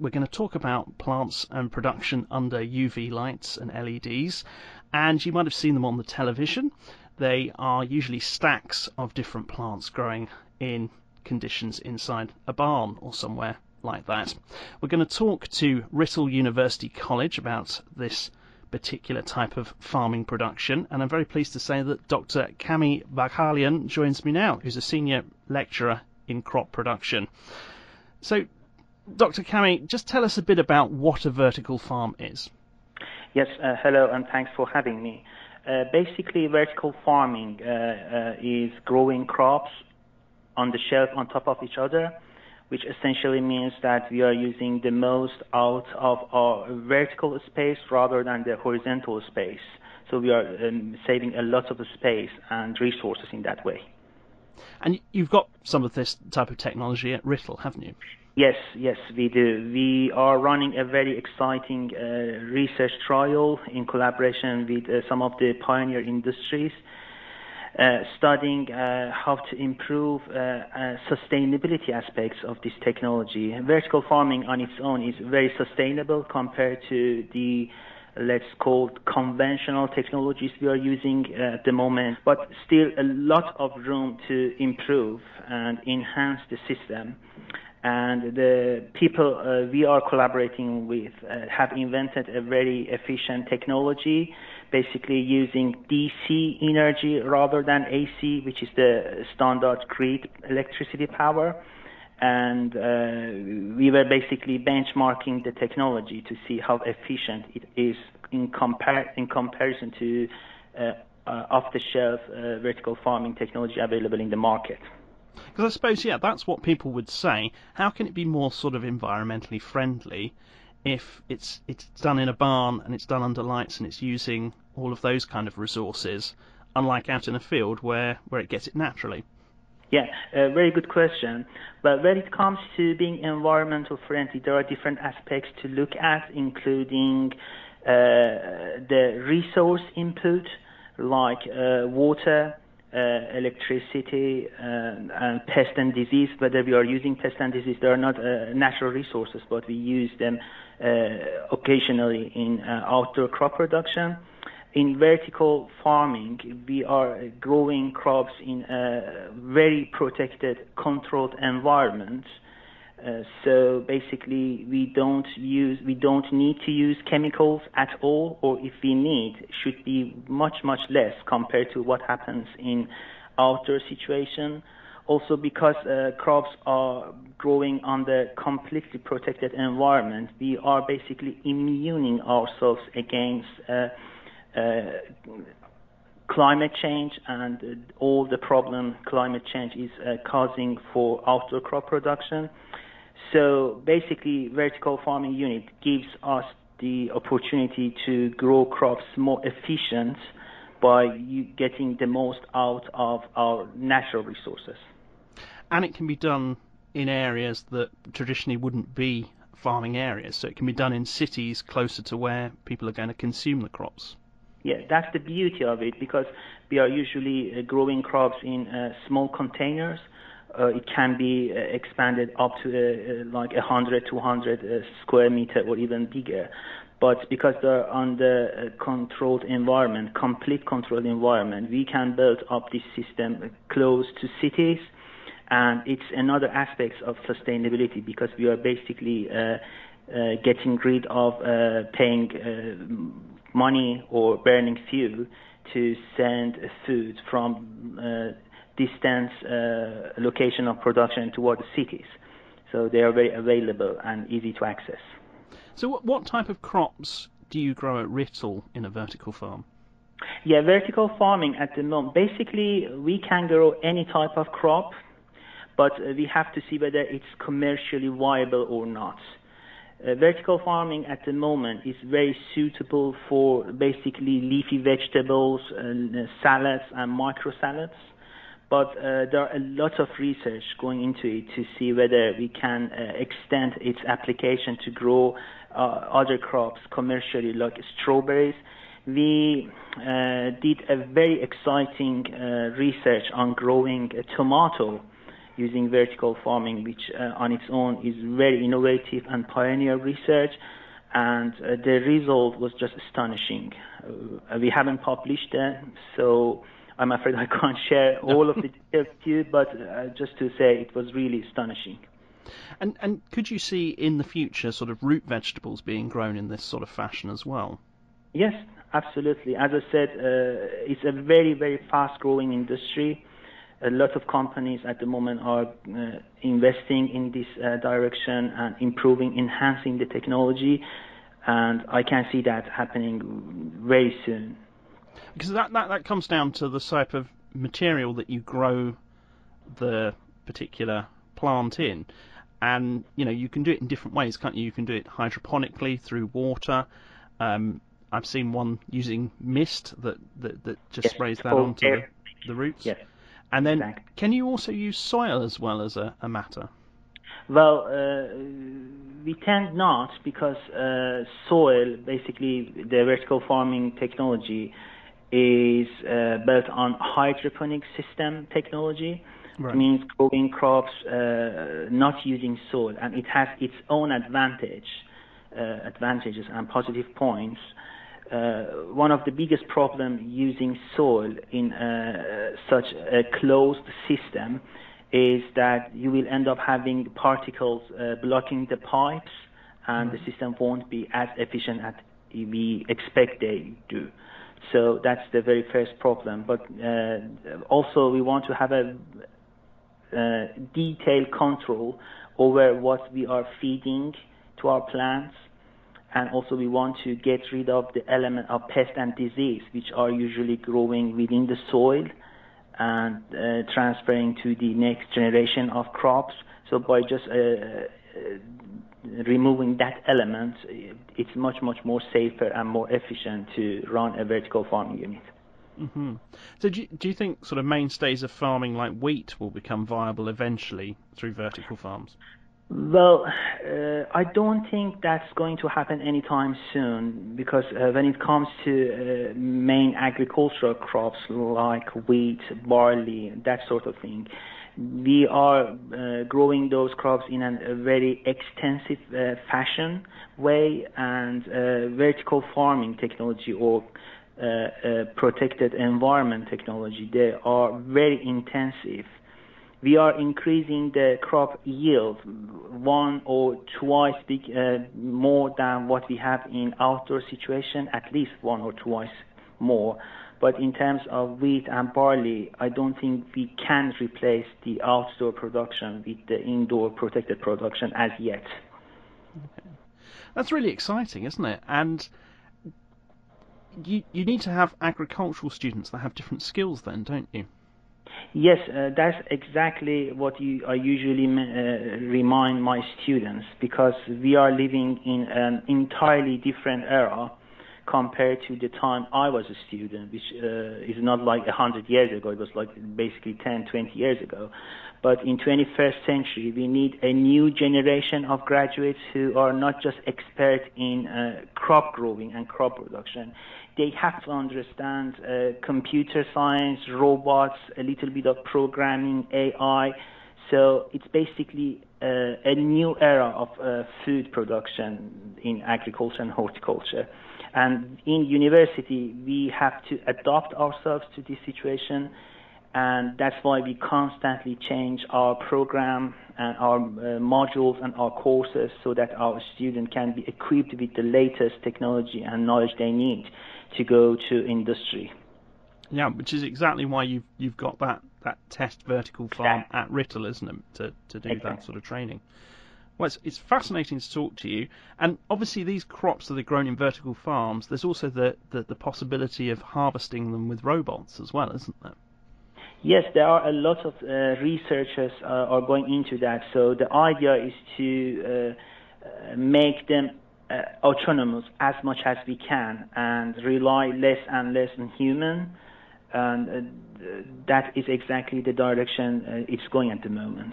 we're going to talk about plants and production under UV lights and LEDs. And you might have seen them on the television. They are usually stacks of different plants growing in conditions inside a barn or somewhere like that. We're going to talk to Writtle University College about this particular type of farming production, and I'm very pleased to say that Dr. Kami Baghalian joins me now, who's a senior lecturer in crop production. So, Dr. Kami, just tell us a bit about what a vertical farm is. Yes, uh, hello, and thanks for having me. Uh, basically, vertical farming uh, uh, is growing crops on the shelf on top of each other, which essentially means that we are using the most out of our vertical space rather than the horizontal space. So we are um, saving a lot of space and resources in that way. And you've got some of this type of technology at Writtle, haven't you? Yes, yes, we do. We are running a very exciting uh, research trial in collaboration with uh, some of the pioneer industries, uh, studying uh, how to improve uh, uh, sustainability aspects of this technology. Vertical farming on its own is very sustainable compared to the let's call conventional technologies we are using at the moment, but still a lot of room to improve and enhance the system and the people uh, we are collaborating with uh, have invented a very efficient technology, basically using DC energy rather than AC, which is the standard grid electricity power. And uh, we were basically benchmarking the technology to see how efficient it is in, compar- in comparison to uh, uh, off-the-shelf uh, vertical farming technology available in the market. Because I suppose, yeah, that's what people would say. How can it be more sort of environmentally friendly if it's it's done in a barn and it's done under lights and it's using all of those kind of resources, unlike out in a field where, where it gets it naturally? Yeah, a very good question. But when it comes to being environmental friendly, there are different aspects to look at, including uh, the resource input, like uh, water, uh, electricity uh, and pest and disease, whether we are using pest and disease, they are not uh, natural resources, but we use them occasionally in outdoor crop production. In vertical farming, we are growing crops in a very protected, controlled environment uh, so basically, we don't use, we don't need to use chemicals at all, or if we need, should be much much less compared to what happens in outdoor situation. Also, because uh, crops are growing under completely protected environment, we are basically immuning ourselves against uh, climate change and all the problem climate change is uh, causing for outdoor crop production. So basically, vertical farming unit gives us the opportunity to grow crops more efficient by getting the most out of our natural resources. And it can be done in areas that traditionally wouldn't be farming areas. So it can be done in cities closer to where people are going to consume the crops. Yeah, that's the beauty of it because we are usually uh, growing crops in uh, small containers uh, it can be uh, expanded up to uh, like 100, 200 square meter or even bigger. But because they're under controlled environment, complete controlled environment, we can build up this system close to cities. And it's another aspect of sustainability because we are basically uh, uh, getting rid of uh, paying money or burning fuel to send food from distance uh, location of production toward the cities. So they are very available and easy to access. So what, what type of crops do you grow at Writtle in a vertical farm? Yeah, vertical farming at the moment, basically we can grow any type of crop, but we have to see whether it's commercially viable or not. Uh, vertical farming at the moment is very suitable for basically leafy vegetables, and, uh, salads, and micro salads but uh, there are a lot of research going into it to see whether we can uh, extend its application to grow uh, other crops commercially, like strawberries. We uh, did a very exciting research on growing a tomato using vertical farming, which uh, on its own is very innovative and pioneer research. And uh, the result was just astonishing. Uh, we haven't published them, so I'm afraid I can't share all of the details with you, but uh, just to say it was really astonishing. And and could you see in the future sort of root vegetables being grown in this sort of fashion as well? Yes, absolutely. As I said, uh, it's a very very fast growing industry. A lot of companies at the moment are uh, investing in this uh, direction and improving, enhancing the technology, and I can see that happening very soon. Because that, that, that comes down to the type of material that you grow the particular plant in and you know you can do it in different ways, can't you? You can do it hydroponically through water. Um, I've seen one using mist that that, that just yes, sprays that onto the, the, roots. Yes. And then, exactly. can you also use soil as well as a, a matter? Well, uh, we tend not because uh, soil, basically the vertical farming technology, is uh, built on hydroponic system technology. Right. means growing crops uh, not using soil, and it has its own advantage, uh, advantages and positive points. Uh, one of the biggest problems using soil in uh, such a closed system is that you will end up having particles uh, blocking the pipes, and the system won't be as efficient as we expect they do. So that's the very first problem. But uh, also, we want to have a uh, detailed control over what we are feeding to our plants. And also we want to get rid of the element of pest and disease, which are usually growing within the soil and uh, transferring to the next generation of crops. So by just uh, uh removing that element, it's much, much more safer and more efficient to run a vertical farming unit. Mm-hmm. So do you, do you think sort of mainstays of farming like wheat will become viable eventually through vertical farms? Well, uh, I don't think that's going to happen anytime soon because uh, when it comes to uh, main agricultural crops like wheat, barley, that sort of thing, we are uh, growing those crops in a very extensive uh, fashion way and uh, vertical farming technology or protected environment technology, they are very intensive. We are increasing the crop yield one or twice big, uh, more than what we have in outdoor situation, at least one or twice more. But in terms of wheat and barley, I don't think we can replace the outdoor production with the indoor protected production as yet. Okay. That's really exciting, isn't it? And you you need to have agricultural students that have different skills, then, don't you? Yes, uh, that's exactly what you, I usually uh, remind my students because we are living in an entirely different era compared to the time I was a student, which uh, is not like 100 years ago. It was like basically 10, 20 years ago. But in 21st century, we need a new generation of graduates who are not just expert in uh, crop growing and crop production. They have to understand uh, computer science, robots, a little bit of programming, AI. So it's basically uh, a new era of uh, food production in agriculture and horticulture. And in university, we have to adapt ourselves to this situation and that's why we constantly change our program and our uh, modules and our courses so that our students can be equipped with the latest technology and knowledge they need to go to industry. Yeah, which is exactly why you've you've got that, that test vertical farm exactly. at Writtle, isn't it, to to do exactly. that sort of training. Well, it's, it's fascinating to talk to you, and obviously these crops that are grown in vertical farms. There's also the, the, the possibility of harvesting them with robots as well, isn't there? Yes, there are a lot of uh, researchers uh, are going into that. So the idea is to uh, uh make them uh, autonomous as much as we can and rely less and less on human. And uh, that is exactly the direction it's going at the moment.